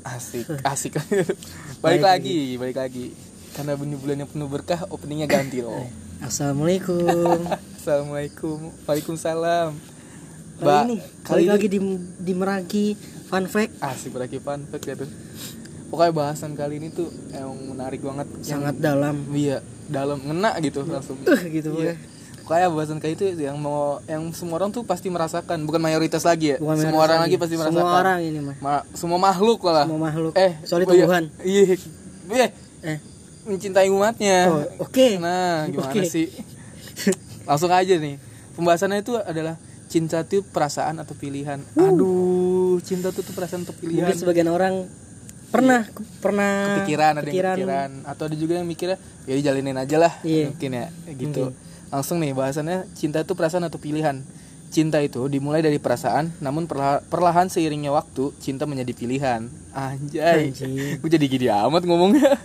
Asik, asik. balik lagi, balik lagi. Karena bunyi bulan yang penuh berkah, openingnya ganti loh. Assalamualaikum. Assalamualaikum, waalaikumsalam. Kali Mbak, ini kali ini lagi di di Meragi Fun Fact asik berarti fun fact ya tuh. Pokoknya bahasan kali ini tuh emang menarik banget. Yang- sangat dalam. iya, dalam ngena gitu langsung. Uh gitu Iya. ya. Pokoknya bahasan kali itu yang mau yang semua orang tuh pasti merasakan, bukan mayoritas lagi ya. Bukan semua orang lagi. lagi pasti merasakan. Semua orang ini mah. Ma- semua makhluk lah. Semua makhluk. Eh, Kecuali oh iya. Tuhan. Iya. Iya. Eh, mencintai umatnya. Oh, oke. Nah, gimana Oke. sih? Langsung aja nih. Pembahasannya itu adalah cinta itu perasaan atau pilihan. Aduh, cinta itu tuh perasaan atau pilihan. mungkin sebagian orang pernah pernah Kepikiran, ada yang kepikiran atau ada juga yang mikirnya ya dijalinin aja lah. Iya. Mungkin ya gitu. Langsung nih bahasannya cinta itu perasaan atau pilihan. Cinta itu dimulai dari perasaan, namun perla- perlahan seiringnya waktu, cinta menjadi pilihan. Anjay. Anjing. Gue jadi gini amat ngomongnya.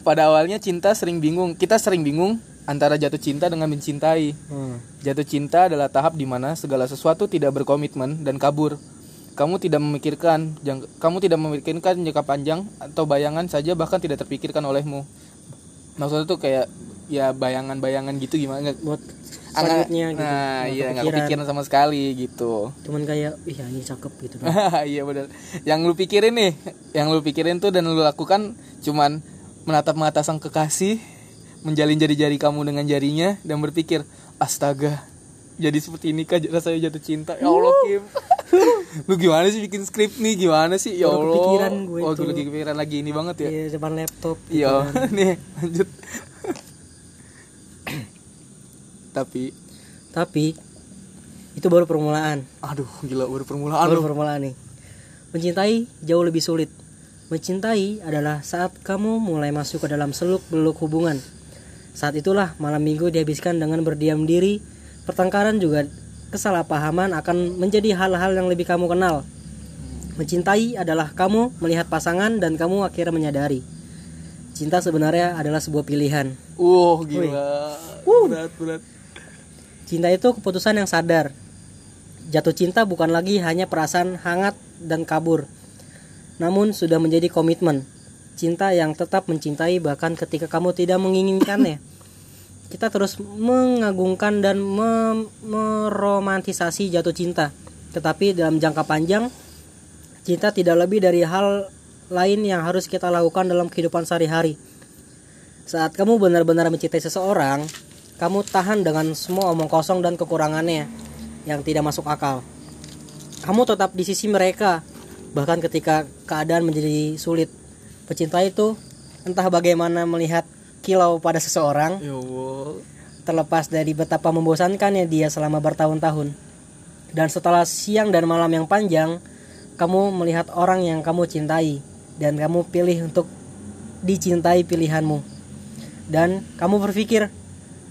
Pada awalnya cinta sering bingung, kita sering bingung antara jatuh cinta dengan mencintai. Hmm. Jatuh cinta adalah tahap di mana segala sesuatu tidak berkomitmen dan kabur. Kamu tidak memikirkan, jang- kamu tidak memikirkan jangka panjang atau bayangan saja bahkan tidak terpikirkan olehmu. Maksudnya tuh kayak ya bayangan-bayangan gitu gimana? buat Angga- selanjutnya gitu. Nah, Nggak iya nggak kepikiran. sama sekali gitu. Cuman kayak ih ini cakep gitu. iya benar. Yang lu pikirin nih, yang lu pikirin tuh dan lu lakukan cuman menatap mata sang kekasih, menjalin jari-jari kamu dengan jarinya dan berpikir, astaga, jadi seperti ini kah rasanya jatuh cinta? Ya Allah Kim, lu gimana sih bikin skrip nih? Gimana sih? Ya Allah. kepikiran gue oh, itu. lagi kepikiran lagi ini banget ya. Di depan laptop. gitu Iya, kan. nih lanjut. Tapi, Tapi itu baru permulaan. aduh gila baru permulaan Baru permulaan nih. Mencintai jauh lebih sulit. Mencintai adalah saat kamu mulai masuk ke dalam seluk beluk hubungan. Saat itulah malam minggu dihabiskan dengan berdiam diri, pertengkaran juga kesalahpahaman akan menjadi hal-hal yang lebih kamu kenal. Mencintai adalah kamu melihat pasangan dan kamu akhirnya menyadari. Cinta sebenarnya adalah sebuah pilihan. Wah, gila. Berat, berat. Cinta itu keputusan yang sadar. Jatuh cinta bukan lagi hanya perasaan hangat dan kabur, namun sudah menjadi komitmen. Cinta yang tetap mencintai bahkan ketika kamu tidak menginginkannya. Kita terus mengagungkan dan mem- meromantisasi jatuh cinta. Tetapi dalam jangka panjang, cinta tidak lebih dari hal lain yang harus kita lakukan dalam kehidupan sehari-hari. Saat kamu benar-benar mencintai seseorang, kamu tahan dengan semua omong kosong dan kekurangannya yang tidak masuk akal. Kamu tetap di sisi mereka, bahkan ketika keadaan menjadi sulit. Pecinta itu entah bagaimana melihat kilau pada seseorang, Ya terlepas dari betapa membosankannya dia selama bertahun-tahun. Dan setelah siang dan malam yang panjang, kamu melihat orang yang kamu cintai dan kamu pilih untuk dicintai pilihanmu. Dan kamu berpikir,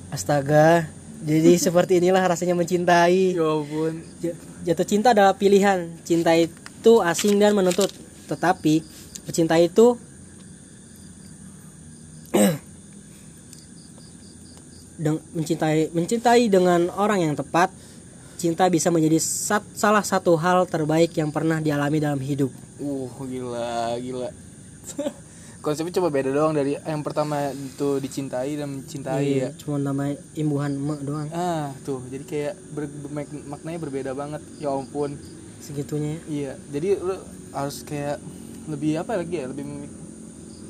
astaga, jadi seperti inilah rasanya mencintai. Ya ampun. Jatuh cinta adalah pilihan. Cinta itu asing dan menuntut, tetapi pecinta itu deng- mencintai mencintai dengan orang yang tepat. Cinta bisa menjadi sat- salah satu hal terbaik yang pernah dialami dalam hidup. Uh, gila, gila. Konsepnya coba beda doang dari yang pertama itu dicintai dan mencintai ya. Iya, Cuma nama imbuhan emak doang Ah, tuh. Jadi kayak ber- mak- maknanya berbeda banget. Ya ampun. segitunya. Iya. Jadi lu harus kayak lebih apa lagi ya? Lebih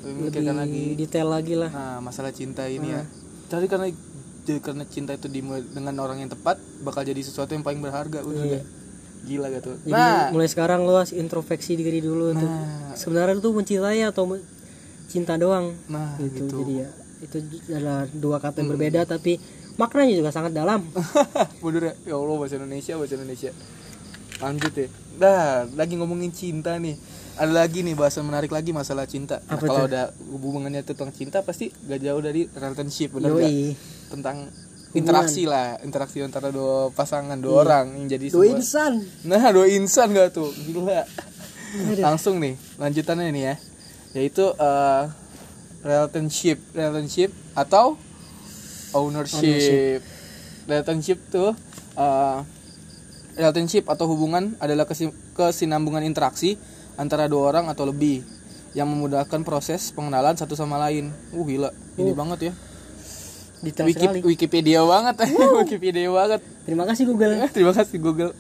lebih Lebih lagi detail lagi lah. nah, masalah cinta ini ya. Ah. Tadi karena jadi karena cinta itu dimulai dengan orang yang tepat bakal jadi sesuatu yang paling berharga udah Iya. gak? Gila gak tuh? Jadi Nah, mulai sekarang lu harus introspeksi diri dulu tuh. nah, Sebenarnya tuh mencintai atau cinta doang. nah gitu. gitu. Jadi ya itu adalah dua kata yang berbeda tapi maknanya juga sangat dalam. Bener ya? Ya Allah bahasa Indonesia bahasa Indonesia Lanjut ya Dah lagi ngomongin cinta nih Ada lagi nih bahasan menarik lagi masalah cinta nah, Kalau ada hubungannya tentang cinta Pasti gak jauh dari relationship bener gak? Yoi. Tentang interaksi lah Interaksi antara dua pasangan Dua Iya. orang yang jadi Dua sebuah- insan. Nah dua insan gak tuh Gila Langsung nih lanjutannya nih ya Yaitu eh, Relationship Relationship atau Ownership, Relationship tuh eh, relationship atau hubungan adalah kesi- kesinambungan interaksi antara dua orang atau lebih yang memudahkan proses pengenalan satu sama lain. Uh gila, ini banget ya. Detail Wiki- sekali. Wikipedia banget, Wikipedia banget. Terima kasih Google. Terima kasih Google.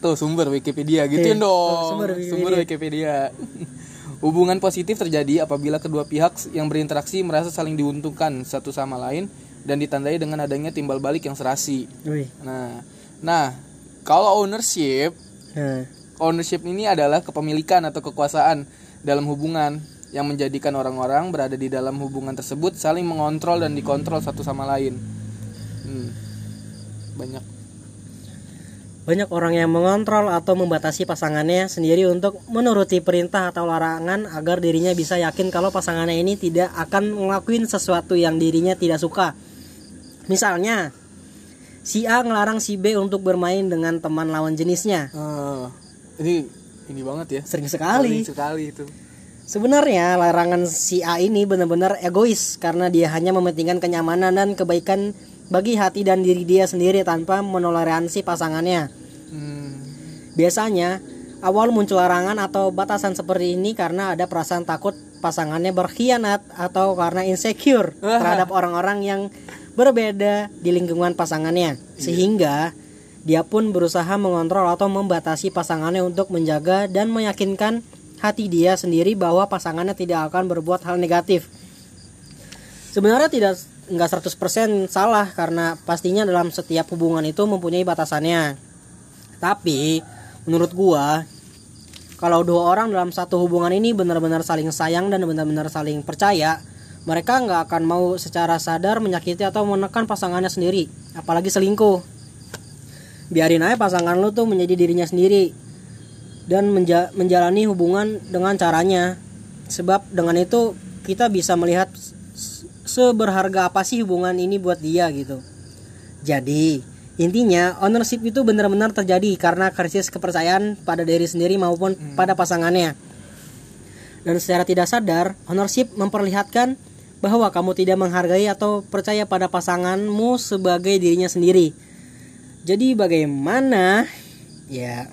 Tuh sumber Wikipedia Iya, dong. tuh, sumber Wikipedia. Sumber Wikipedia. Hubungan positif terjadi apabila kedua pihak yang berinteraksi merasa saling diuntungkan satu sama lain dan ditandai dengan adanya timbal balik yang serasi. Wih. Nah, nah kalau ownership, Nah, ownership ini adalah kepemilikan atau kekuasaan dalam hubungan yang menjadikan orang-orang berada di dalam hubungan tersebut saling mengontrol dan dikontrol satu sama lain. Hmm. Banyak. Banyak orang yang mengontrol atau membatasi pasangannya sendiri untuk menuruti perintah atau larangan agar dirinya bisa yakin kalau pasangannya ini tidak akan ngelakuin sesuatu yang dirinya tidak suka. Misalnya, si A ngelarang si B untuk bermain dengan teman lawan jenisnya. Ah, ini ini banget ya. Sering sekali. Sering sekali itu. Sebenarnya larangan si A ini benar-benar egois karena dia hanya mementingkan kenyamanan dan kebaikan bagi hati dan diri dia sendiri tanpa menoleransi pasangannya. Hmm. Biasanya, awal muncul larangan atau batasan seperti ini karena ada perasaan takut pasangannya berkhianat atau karena insecure Wah. terhadap orang-orang yang berbeda di lingkungan pasangannya. Sehingga dia pun berusaha mengontrol atau membatasi pasangannya untuk menjaga dan meyakinkan hati dia sendiri bahwa pasangannya tidak akan berbuat hal negatif. Sebenarnya tidak nggak 100% salah karena pastinya dalam setiap hubungan itu mempunyai batasannya. Tapi menurut gua kalau dua orang dalam satu hubungan ini benar-benar saling sayang dan benar-benar saling percaya, mereka nggak akan mau secara sadar menyakiti atau menekan pasangannya sendiri, apalagi selingkuh. Biarin aja pasangan lu tuh menjadi dirinya sendiri dan menja- menjalani hubungan dengan caranya. Sebab dengan itu kita bisa melihat seberharga apa sih hubungan ini buat dia gitu. Jadi, intinya ownership itu benar-benar terjadi karena krisis kepercayaan pada diri sendiri maupun pada pasangannya. Dan secara tidak sadar, ownership memperlihatkan bahwa kamu tidak menghargai atau percaya pada pasanganmu sebagai dirinya sendiri. Jadi bagaimana? Ya.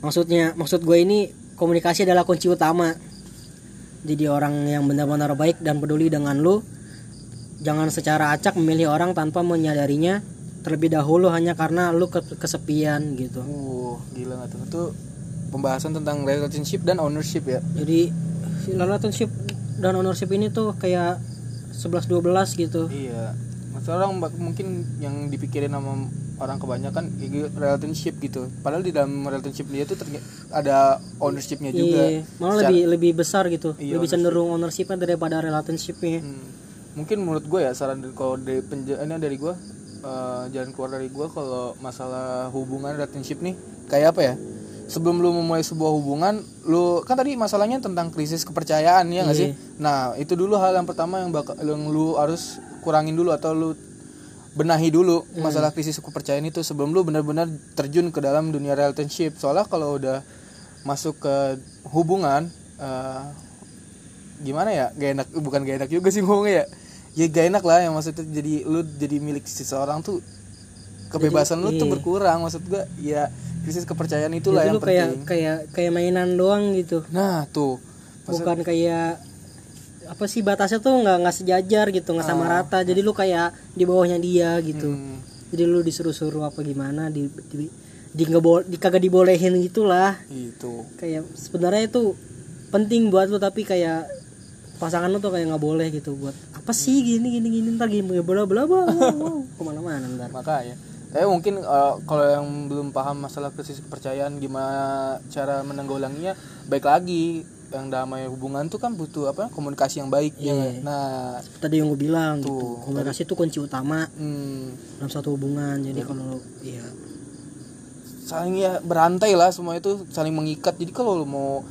Maksudnya, maksud gue ini komunikasi adalah kunci utama. Jadi orang yang benar-benar baik dan peduli dengan lu jangan secara acak memilih orang tanpa menyadarinya terlebih dahulu hanya karena lu ke- kesepian gitu. Uh, gila nggak tuh? Itu pembahasan tentang relationship dan ownership ya. Jadi relationship dan ownership ini tuh kayak 11 12 gitu. Iya. Masalah orang mungkin yang dipikirin sama orang kebanyakan ya gitu, relationship gitu. Padahal di dalam relationship dia tuh ada ownershipnya juga. Iya, malah Secara- lebih lebih besar gitu. Iya, lebih cenderung ownershipnya daripada relationshipnya. Hmm. Mungkin menurut gue ya saran dari kalau dari ini dari gue eh, jalan keluar dari gue kalau masalah hubungan relationship nih kayak apa ya? Sebelum lu memulai sebuah hubungan, lu kan tadi masalahnya tentang krisis kepercayaan ya nggak Iya. sih? Nah itu dulu hal yang pertama yang bakal yang lu harus kurangin dulu atau lu benahi dulu Hmm. masalah krisis kepercayaan itu sebelum lu benar-benar terjun ke dalam dunia relationship. Soalnya kalau udah masuk ke hubungan eh, gimana ya gak enak bukan gak enak juga sih ngomongnya ya ya gak enak lah yang maksudnya jadi lu jadi milik seseorang tuh kebebasan lu tuh iya. berkurang maksud gua ya krisis kepercayaan itulah Jadi yang lu kayak penting. kayak kayak mainan doang gitu. nah tuh. Maksud- Bukan kayak apa sih batasnya tuh nggak nggak sejajar gitu nggak sama rata. Jadi lu kayak di bawahnya dia gitu. Ah. Hmm, jadi lu disuruh-suruh apa gimana di di, di nggak di kagak dibolehin gitulah. Itu kayak sebenarnya itu penting buat lu tapi kayak pasangan lu tuh kayak nggak boleh gitu buat apa sih? Gini gini gini ntar gini bla bla bla ke mana-mana ntar makanya. Tapi mungkin eh, kalau yang belum paham masalah krisis kepercayaan gimana cara menanggulanginya baik lagi. Yang damai hubungan tuh kan butuh apa komunikasi yang baik ya nggak? Iya. nah tadi yang gue bilang gitu. Tuh, komunikasi itu kunci utama hmm, dalam satu hubungan. Jadi kalau ya saling ya berantai lah semua itu saling mengikat. Jadi kalau lu mau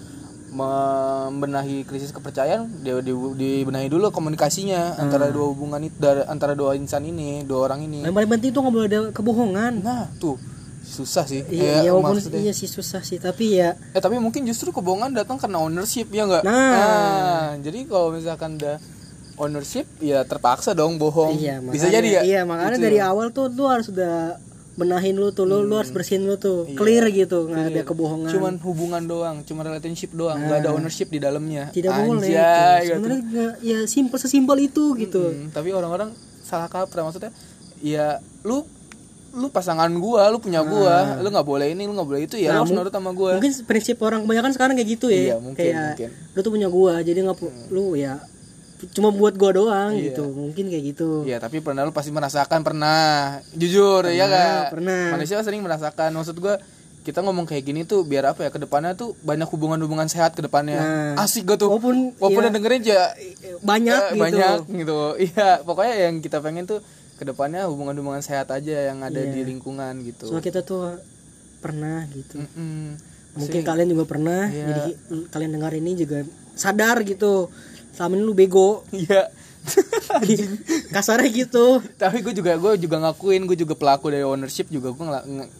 membenahi krisis kepercayaan dia di, dibenahi dulu komunikasinya antara dua hubungan itu dari- antara dua insan ini dua orang ini. Yang paling penting tuh nggak boleh ada kebohongan. Nah tuh susah sih. Iya, Ya, iya walaupun maksudnya. iya sih susah sih tapi ya eh tapi mungkin justru kebohongan datang karena ownership ya enggak Nah. jadi kalau misalkan ada ownership ya terpaksa dong bohong. Iya bisa makanya- jadi ya? iya makanya Itu dari awal tuh lu harus udah benahin lu tuh lu, lu harus bersihin lu tuh. Clear gitu nggak ada kebohongan. Cuman hubungan doang cuman relationship doang. Nggak ada ownership di dalamnya. Tidak boleh Anjay, gitu. gitu. sebenarnya nggak- ya simpel sesimpel itu gitu. Hmm, tapi orang-orang salah kaprah. Maksudnya ya lu lu pasangan gua lu punya gua lu nggak boleh ini lu nggak boleh itu ya lu harus nurut sama gua. mungkin prinsip orang kebanyakan sekarang kayak gitu ya. Iya, mungkin, kayak mungkin. Hmm. lu tuh punya gua jadi nggak pu- lu ya cuma buat gua doang gitu. Mungkin kayak gitu. Iya tapi pernah lu pasti merasakan pernah. Jujur ya gak pernah. manusia sering merasakan. Maksud gua kita ngomong kayak gini tuh biar apa ya ke depannya tuh banyak hubungan-hubungan sehat ke depannya Nah. asik gua tuh. Walaupun, walaupun iya. yang dengerin ya banyak gitu. banyak gitu. Iya pokoknya yang kita pengen tuh ke depannya hubungan-hubungan sehat aja yang ada Iya. di lingkungan gitu. Soalnya kita tuh pernah gitu. Mm-mm. mungkin kalian juga pernah. Iya. jadi kalian dengar ini juga sadar gitu selama ini lu bego. Iya. Kasarnya gitu. Tapi gue juga gue juga ngakuin gue juga pelaku dari ownership juga gue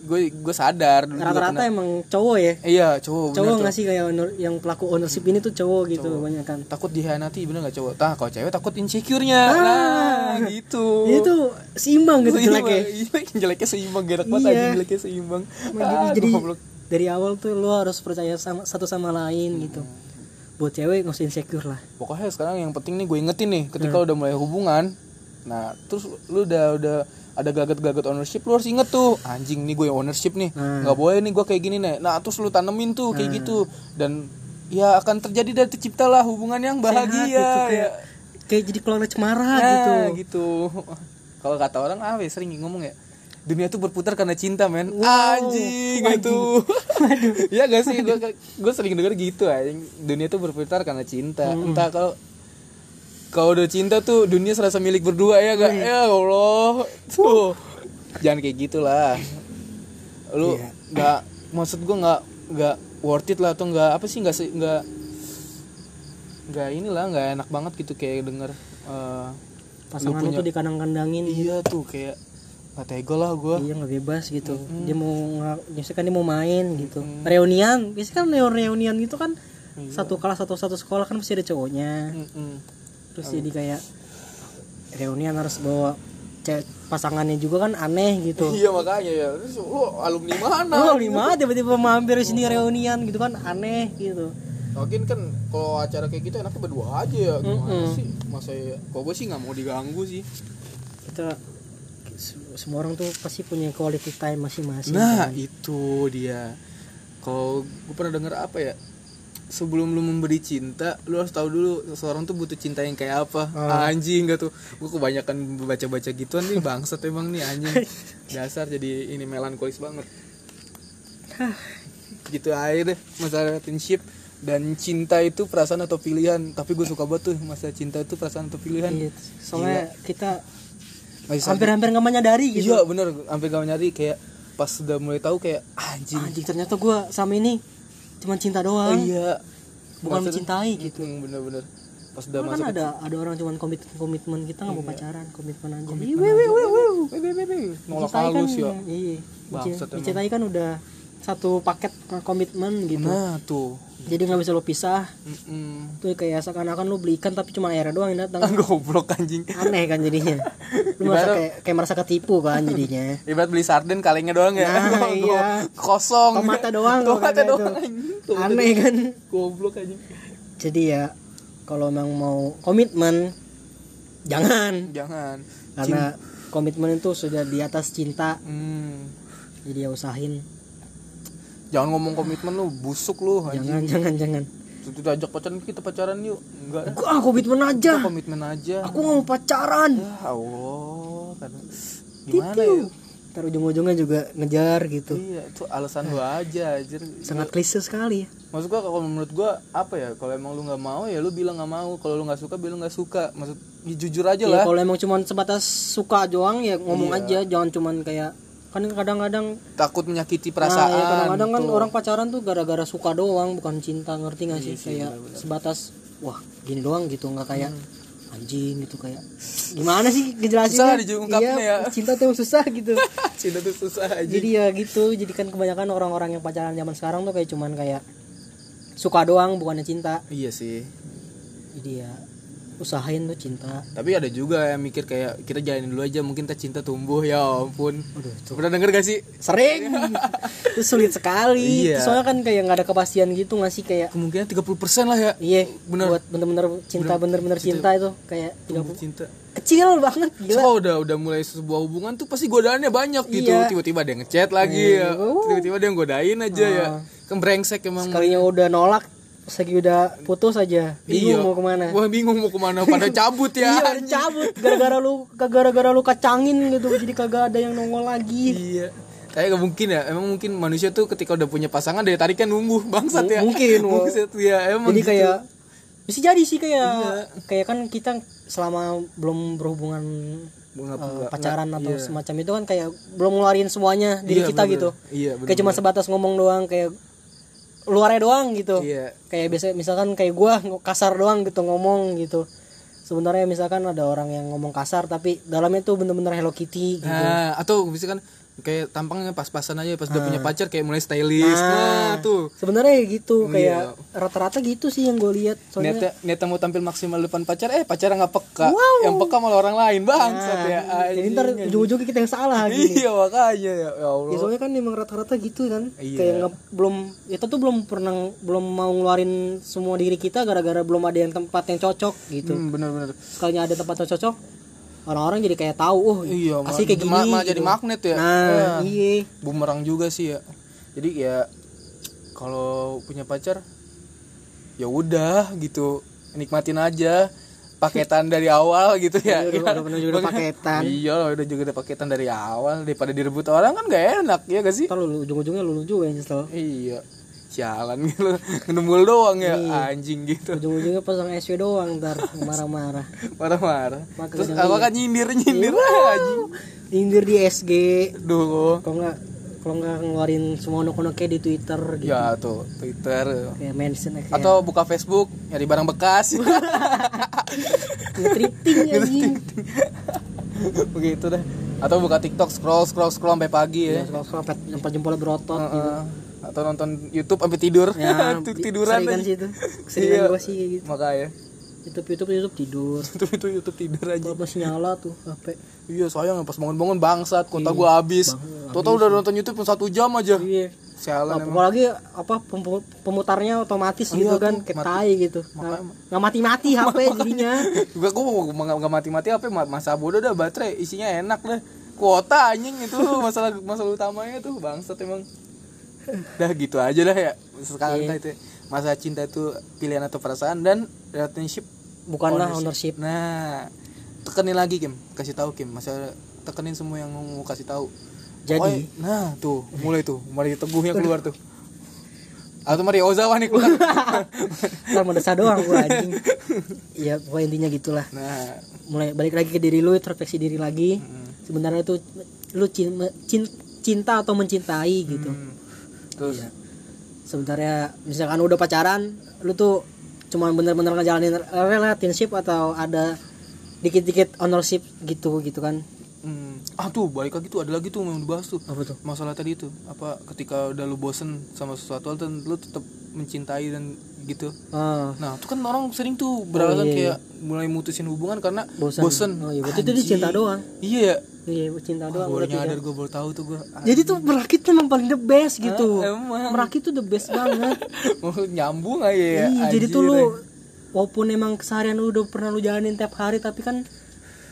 gue gue sadar rata-rata emang cowok ya? Iya cowok cowok nggak sih kayak owner- yang pelaku ownership ini tuh cowok gitu banyak kan takut dihianati bener gak cowok? Tah kalau cewek takut insecure-nya. Ah. nah gitu. Itu seimbang gitu Seimbang. jeleknya. Iya, jeleknya seimbang gerak banget Iya. jeleknya seimbang. Jadi, Ah, jadi goblok. dari awal tuh lu harus percaya sama satu sama lain gitu buat cewek nggak usah insecure lah pokoknya sekarang yang penting nih gue ingetin nih ketika Hmm. udah mulai hubungan nah terus lu udah udah ada gaget-gaget ownership lu harus inget tuh anjing nih gue yang ownership nih Hmm. nggak boleh nih gue kayak gini nih nah terus lu tanemin tuh kayak gitu dan ya akan terjadi dan terciptalah hubungan yang bahagia gitu, ya kayak, kayak jadi keluarga cemara Nah, gitu gitu. Kalau kata orang ah ya sering ngomong ya. Dunia tuh berputar karena cinta, men. Wow. Anjing gitu. Iya gak sih? Gue gue sering denger gitu anjing. Dunia tuh berputar karena cinta. Hmm. Entah kalau kalau udah cinta tuh dunia serasa milik berdua ya gak? Ya Allah. Tuh. Jangan kayak gitulah. Lu Iya. nggak maksud gue nggak nggak worth it lah atau nggak apa sih nggak nggak nggak inilah nggak enak banget gitu kayak denger eh, pasangan punya- itu dikandang-kandangin iya tuh kayak nggak tega lah gue iya nggak bebas gitu. Dia mau nggak biasanya kan dia mau main gitu. Reunian biasanya kan reunian reunian gitu kan satu kelas atau satu sekolah kan pasti ada cowoknya. Terus jadi kayak reunian harus bawa pasangannya juga kan aneh gitu. Iya makanya ya. Terus lo alumni mana? Oh, lima tiba-tiba mampir sini reunian gitu kan aneh gitu. mungkin kan kalau acara kayak gitu enaknya berdua aja ya. Gimana sih? Masa ya? Kalau gue sih nggak mau diganggu sih? Kita semua orang tuh pasti punya quality time masing-masing. nah kan. itu dia. Kalau gue pernah denger apa ya? Sebelum lu memberi cinta lu harus tahu dulu seseorang tuh butuh cinta yang kayak apa. Anjing gak tuh. Gue kebanyakan baca-baca gituan nih bangsat emang nih anjing. Dasar jadi ini melankolis banget. Gitu aja deh masalah relationship. Dan cinta itu perasaan atau pilihan. Tapi gue suka banget tuh masa cinta itu perasaan atau pilihan. Iya, soalnya kita Masih sadar. Hampir-hampir nggak menyadari gitu. iya bener. Sampai gak nyari kayak pas udah mulai tahu kayak anjing. Anjing ternyata gua sama ini cuma cinta doang, iya. Bukan Maksudnya- mencintai gitu. Bener-bener. Pas udah Kan masuk ada ada orang cuma komit komitmen kita nggak mau pacaran, komitmen aja. Iya, wih. nolak kan, halus ya. Iya. Dicintai kan udah satu paket komitmen gitu. nah tuh Jadi nggak bisa lo pisah. Mm-mm. Tuh kayak seakan-akan lu beli ikan tapi cuma airnya doang yang datang. goblok anjing Aneh kan jadinya. Lu merasa kayak, kayak merasa ketipu kan jadinya. ibarat beli sarden kalengnya doang ya Nah, iya. kosong Tomatnya doang kagak doang tuh. anjing. Aneh kan. goblok anjing Jadi ya kalau emang mau komitmen jangan jangan karena komitmen itu sudah di atas cinta. Hmm. Jadi ya usahain. Jangan ngomong komitmen lu busuk lu anjing Jangan jangan jangan. Tuh, tuh, ajak pacaran kita pacaran yuk enggak Aku ah komitmen aja. komitmen aja Aku nggak mau pacaran. ya Allah kan gimana ya Gitu. Ntar ujung-ujungnya juga ngejar gitu. iya itu alasan lu aja anjir Sangat klise sekali ya. maksud gua kalau menurut gua apa ya kalau emang lu nggak mau ya lu bilang nggak mau kalau lu nggak suka bilang nggak suka maksud ya, jujur aja Ya lah kalau emang cuma sebatas suka doang ya ngomong Iya. aja, jangan cuman kayak kan kadang-kadang takut menyakiti Nah, perasaan ya kadang-kadang kan orang pacaran tuh gara-gara suka doang, bukan cinta, ngerti gak Iya sih? kayak sebatas wah, gini doang gitu, nggak kayak anjing gitu kayak gimana sih ngejelasin? Hmm. Susah diungkapnya ya. Cinta tuh susah gitu. cinta tuh susah aja jadi ya gitu, jadi kan kebanyakan orang-orang yang pacaran zaman sekarang tuh kayak cuman kayak suka doang bukannya cinta. iya sih Jadi ya usahain tuh cinta tapi ada juga yang mikir kayak kita jalanin dulu aja mungkin kita cinta tumbuh ya ampun Aduh, pernah denger gak sih sering itu sulit sekali Iya. soalnya kan kayak nggak ada kepastian gitu nggak sih kayak kemungkinan 30% lah ya iya Bener. buat bener-bener cinta bener-bener cinta itu kayak tumbuh 30 cinta kecil banget gila So, udah udah mulai sebuah hubungan tuh pasti godaannya banyak gitu. Iya. Tiba-tiba ada yang ngechat lagi ya. Uh. Tiba-tiba dia yang godain aja ya. Ah. Kan brengsek emang. sekalinya udah nolak pas lagi udah putus aja bingung Iya. mau ke mana Wah, bingung mau ke mana pada cabut iya ya. udah cabut gara-gara lu gara-gara lu kacangin gitu jadi kagak ada yang nongol lagi iya. Kayak gak mungkin ya. Emang mungkin manusia tuh ketika udah punya pasangan daya tariknya numbuh bangsat ya. Mungkin. Bangsat ya. Emang jadi gitu. kayak bisa jadi sih kayak Iya. kayak kan kita selama belum berhubungan Bunga- eh, bunga- pacaran atau iya. semacam itu kan kayak belum ngeluarin semuanya diri Iya, kita bener. gitu Iya, bener. kayak cuma sebatas ngomong doang kayak luarnya doang gitu. Iya. kayak biasa misalkan kayak gua ng- kasar doang gitu ngomong gitu. Sebenarnya misalkan ada orang yang ngomong kasar tapi dalamnya tuh bener-bener Hello Kitty gitu. Nah, atau misalkan kayak tampangnya pas-pasan aja pas udah Ah. punya pacar kayak mulai stylish. Nah, tuh. sebenarnya gitu Iya. kayak rata-rata gitu sih yang gue lihat soalnya Niatnya, niatnya mau tampil maksimal depan pacar, eh pacarnya nggak peka. Wow. Yang peka malah orang lain, bangsat Nah, ya. jadi ntar ujung-ujungnya kita yang salah gini Iya makanya ya, ya Ya, Allah. soalnya kan emang rata-rata gitu kan Iya. kayak nge- belum kita tuh belum pernah belum mau ngeluarin semua diri kita gara-gara belum ada yang tempat yang cocok gitu Hmm, bener-bener. sekalinya ada tempat yang cocok orang-orang jadi kayak tahu oh Iya, asli kayak gini ma- ma- jadi gitu. magnet ya. nah Ya. iya Bumerang juga sih ya. Jadi ya kalau punya pacar ya udah gitu nikmatin aja paketan dari awal gitu ya. Iya, udah- udah pernah juga paketan. Iya, udah juga ada paketan dari awal daripada direbut orang kan gak enak ya gak sih? lu ujung-ujungnya lu juga yang nyesel Iya. Jalan gitu ngemul doang ya Iya. anjing gitu. ujung-ujungnya pasang SW doang ntar marah-marah Marah-marah. Terus apa kan nyindir nyindir anjing. nyindir di SG Duh. kalau nggak kalau nggak ngeluarin semua unek-uneknya di Twitter gitu Ya tuh Twitter kayak mention kayak atau buka Facebook nyari barang bekas nge-tripping anjing begitu dah atau buka TikTok scroll scroll scroll sampai pagi ya ya scroll scroll sampai sampai jempolnya berotot gitu. Heeh. atau nonton YouTube sampai tidur ya tiduran aja. sih itu keseringan Iya. gua sih kayak gitu makanya YouTube YouTube YouTube tidur. YouTube itu YouTube tidur aja masih nyala tuh HP. Iya sayang pas bangun-bangun bangsat kota gua habis. total udah nonton YouTube cuma satu jam aja. Iya. Sialan emang. apalagi apa pem- pemutarnya otomatis gitu Iya kan tuh, kayak mati. tai gitu. Nggak mati-mati HP jadinya. Juga gua nggak mati-mati ma- masa bodoh dah baterai isinya enak dah. Kuota anjing itu masalah masalah utamanya tuh bangsat emang. Dah gitu aja dah ya sekarang Iya. itu masa cinta itu pilihan atau perasaan dan relationship bukanlah ownership. nah tekenin lagi Kim. Kasih tahu Kim. Masa tekenin semua yang mau kasih tahu. Jadi? Pokoknya- nah tuh mulai tuh. Mari teguhnya keluar tuh. Atau mari Ozawa nih keluar. Ntar mendesa doang gua anjing. Ya pokoknya intinya gitulah. Nah. Mulai balik lagi ke diri lu introspeksi diri lagi. Sebenarnya tuh lu cin- cin- cinta atau mencintai gitu. Hmm. terus? Iya. sebenarnya misalkan udah pacaran lu tuh cuman bener-bener ngejalanin relationship atau ada dikit-dikit ownership gitu gitu kan Hmm. Ah tuh balik lagi tuh ada lagi tuh yang dibahas tuh apa tuh masalah tadi itu apa ketika udah lu bosen sama sesuatu dan lu tetap mencintai dan gitu. ah Nah itu kan orang sering tuh beralasan iya, kayak mulai mutusin hubungan karena bosan bosen. oh iya berarti itu dia cinta doang Iya. Ya. iya cinta doang Gue berarti nyadar kan. gue baru tahu tuh gue. jadi tuh merakit tuh emang paling the best gitu Ah, emang. merakit tuh the best banget Mau nyambung aja ya. iya jadi tuh lu walaupun emang keseharian lu udah pernah lu jalanin tiap hari tapi kan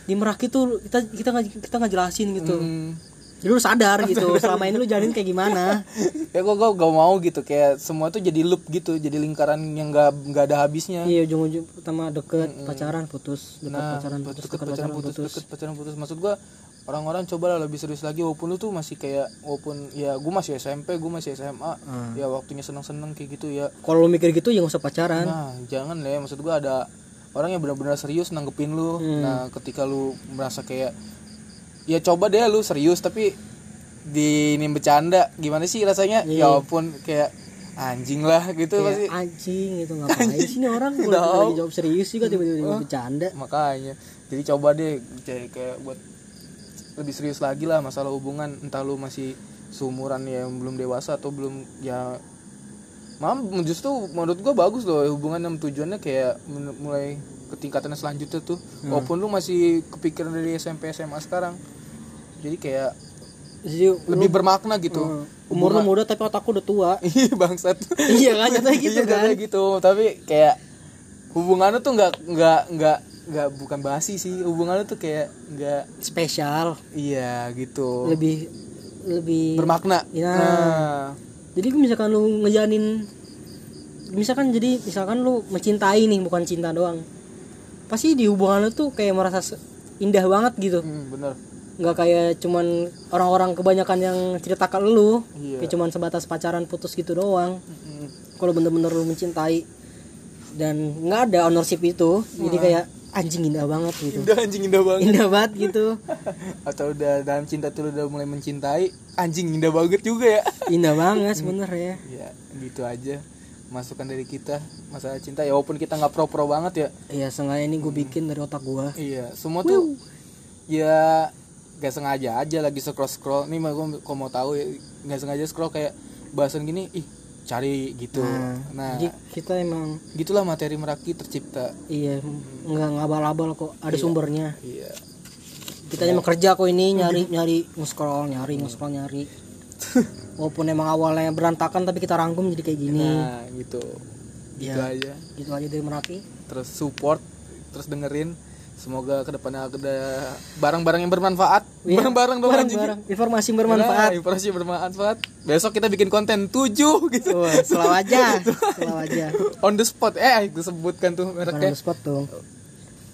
di merakit tuh kita kita nggak kita nggak jelasin gitu Hmm. jadi lu sadar gitu selama ini lu jalanin kayak gimana Ya gue gak mau gitu kayak semua tuh jadi loop gitu, jadi lingkaran yang gak nggak ada habisnya. iya ujung-ujung pertama deket pacaran putus deket Nah, pacaran putus deket deket pacaran pacaran putus, putus deket pacaran putus. Maksud gua orang-orang coba lah lebih serius lagi walaupun lu tuh masih kayak walaupun ya gua masih SMP, gua masih SMA. Hmm. Ya waktunya seneng-seneng kayak gitu ya. kalau lu mikir gitu ya nggak usah pacaran Nah, jangan lah ya. Maksud gua ada orang yang benar-benar serius nanggepin lu. Hmm. Nah, ketika lu merasa kayak ya coba deh lu serius tapi di ini bercanda gimana sih rasanya? Iya. Ya walaupun kayak anjing lah gitu pasti. kayak anjing gitu ngapain sih ini orang kalau Tahu. lagi jawab serius juga tiba-tiba bercanda makanya jadi coba deh kayak kayak buat lebih serius lagi lah masalah hubungan entah lu masih seumuran yang belum dewasa atau belum ya mam justru menurut gua bagus loh hubungan yang tujuannya kayak mulai ke tingkatan selanjutnya tuh Hmm. walaupun lu masih kepikiran dari SMP SMA sekarang jadi kayak jadi lebih bermakna gitu uh, umur lu muda tapi otakku udah tua Iya bangsat. iya kan gitu Iya, kan gitu. Tapi kayak hubungannya tuh nggak nggak nggak nggak bukan basi sih. Hubungannya tuh kayak nggak spesial iya gitu. lebih lebih bermakna. Ya. Nah, jadi misalkan lu ngejalanin misalkan jadi misalkan lu mencintai nih bukan cinta doang pasti di hubungan lu tuh kayak merasa indah banget gitu hmm, bener. nggak kayak cuman orang-orang kebanyakan yang cerita ke lu Iya. kayak cuman sebatas pacaran putus gitu doang Mm, kalau bener-bener lu mencintai dan nggak ada ownership itu jadi kayak anjing indah banget gitu. Indah anjing indah banget. indah banget gitu. Atau udah dalam cinta tuh udah mulai mencintai anjing indah banget juga ya. indah banget sebenernya ya gitu aja masukan dari kita masalah cinta. Ya walaupun kita nggak pro pro banget ya. Iya sengaja ini gue bikin dari otak gue Iya, semua tuh ya gak sengaja aja lagi scroll scroll. Nih mah gue mau tahu ya nggak sengaja scroll kayak bahasan gini, ih cari gitu. Nah, jadi kita emang gitulah materi meraki tercipta. iya nggak ngabal-abal kok ada sumbernya Iya. kita emang kerja kok ini nyari nyari nge-scroll nyari nge-scroll nyari walaupun emang awalnya berantakan tapi kita rangkum jadi kayak gini Nah, gitu. Gitu Iya. aja. gitu aja dari Meraki Terus support, terus dengerin. Semoga ke depannya ada barang-barang yang bermanfaat. Iya, Barang-barang dong anjing. barang-barang informasi yang bermanfaat Nah, informasi yang bermanfaat. Besok kita bikin konten 7 gitu. Wah, selalu aja selalu aja On the spot. Eh, gue sebutkan tuh Bukan on mereknya. the spot dong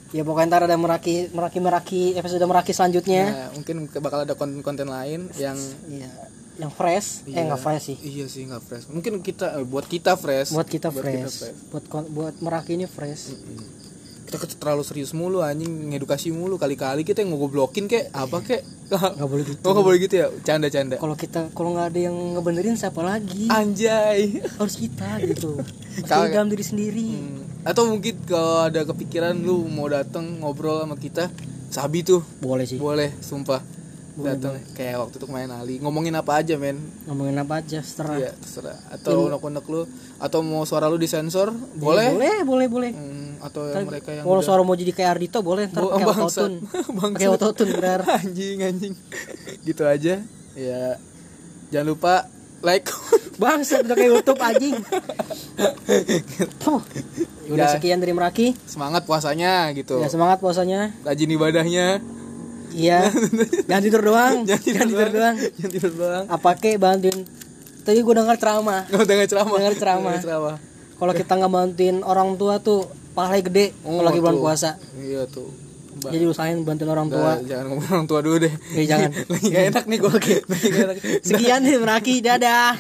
ya pokoknya ntar ada Meraki Meraki Meraki episode Meraki selanjutnya Nah, mungkin bakal ada konten-konten lain yang iya yang fresh eh Iya. nggak fresh sih iya sih nggak fresh. Mungkin kita eh, buat kita fresh. buat kita Buat fresh buat kon- buat Meraki ini fresh Kita terlalu serius mulu anjing ngedukasi mulu kali-kali kita yang ngegoblokin kek apa kek. nggak boleh gitu Oh, nggak boleh gitu ya. Canda-canda. kalau kita kalau nggak ada yang ngebenerin siapa lagi Anjay. harus kita gitu. Pasti dalam diri sendiri Hmm. Atau mungkin kalau ada kepikiran lu mau dateng ngobrol sama kita, sabi tuh. boleh sih Boleh, sumpah. Datang kayak waktu itu main Ali. Ngomongin apa aja, men. ngomongin apa aja seterah Iya, terserah. Atau unek-unek lu atau mau suara lu disensor, boleh. boleh boleh boleh Hmm, atau yang mereka yang kalau suara mau jadi kayak Ardito boleh ntar pakai bangsat. autotune Bangsat. pakai autotune benar anjing anjing gitu aja ya jangan lupa like bangsa udah kayak YouTube anjing Tuh. udah Ya. sekian dari Meraki semangat puasanya gitu ya semangat puasanya rajin ibadahnya iya. Jangan tidur doang. Jangan tidur, tidur doang. jangan tidur doang. Apa ke bantuin? Tadi gue dengar ceramah. Nggak udah nggak ceramah. Dengar ceramah. Dengar ceramah. Kalau kita nggak bantuin orang tua tuh pahalanya gede. Oh, kalau lagi bulan puasa. Iya tuh. Mbak. jadi usahain bantuin orang tua. Nggak, jangan ngomong orang tua dulu deh. Eh, jangan. lagi gak enak nih gue sekian dari Meraki. Dadah